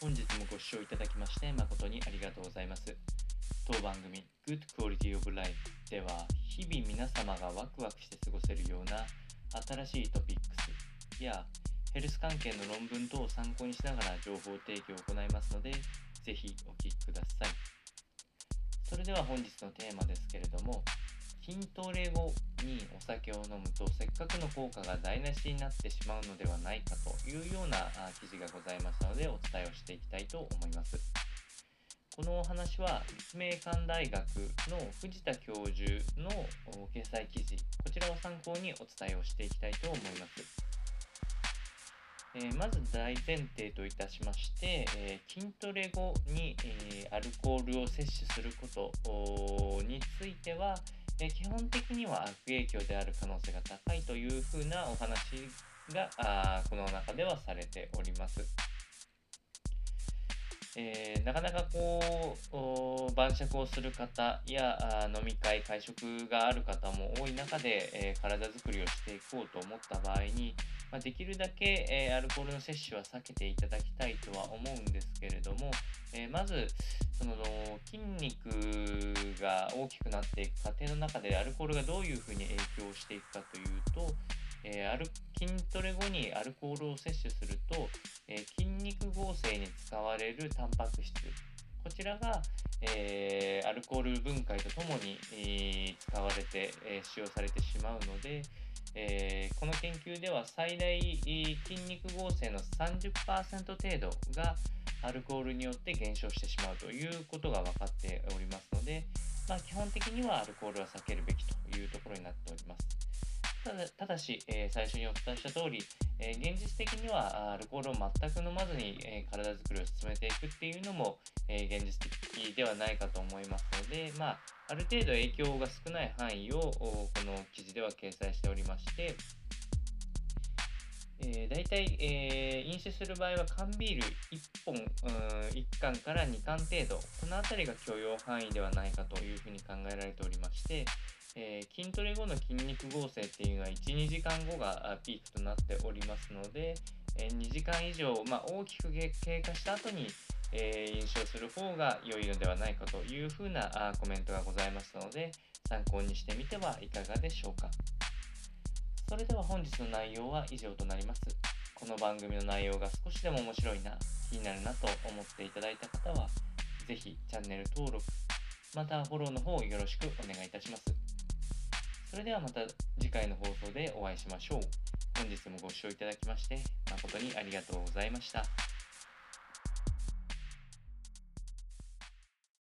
本日もご視聴いただきまして誠にありがとうございます。当番組 Good Quality of Life では日々皆様がワクワクして過ごせるような新しいトピックスやヘルス関係の論文等を参考にしながら情報提供を行いますのでぜひお聞きください。それでは本日のテーマですけれども筋トレ後にお酒を飲むとせっかくの効果が台無しになってしまうのではないかというような記事がございましたのでお伝えをしていきたいと思います。このお話は立命館大学の藤田教授の掲載記事こちらを参考にお伝えをしていきたいと思います。え、まず大前提といたしまして、え、筋トレ後に、え、アルコールを摂取することについては、え基本的には悪影響である可能性が高いというふうなお話があこの中ではされております。えー、なかなかこう晩酌をする方や飲み会会食がある方も多い中で、えー、体づくりをしていこうと思った場合に、まあ、できるだけ、えー、アルコールの摂取は避けていただきたいとは思うんですけれども、えまずその筋肉が大きくなっていく過程の中でアルコールがどういうふうに影響していくかというと、えー、筋トレ後にアルコールを摂取すると、え、筋肉合成に使われるタンパク質こちらが、え、アルコール分解とともに、え使われて、え使用されてしまうので、えこの研究では最大筋肉合成の30%程度がアルコールによって減少してしまうということが分かっておりますので、まあ、基本的にはアルコールは避けるべきというところになっております。ただただし、えー、最初にお伝えした通り、えー、現実的にはアルコールを全く飲まずに、えー、体づくりを進めていくっていうのも、え現実的ではないかと思いますので、まあ、ある程度影響が少ない範囲をこの記事では掲載しておりまして、えー、大体、えー、飲酒する場合は缶ビール1本、1缶から2缶程度、この辺りが許容範囲ではないかというふうに考えられておりまして、えー、筋トレ後の筋肉合成っていうのは1、2時間後がピークとなっておりますので、え2時間以上、まあ、大きく経過した後に、え飲酒をする方が良いのではないかというふうなあコメントがございましたので、参考にしてみてはいかがでしょうか。それでは本日の内容は以上となります。この番組の内容が少しでも面白いな、気になるなと思っていただいた方は、ぜひチャンネル登録、またフォローの方よろしくお願いいたします。それではまた次回の放送でお会いしましょう。本日もご視聴いただきまして誠にありがとうございました。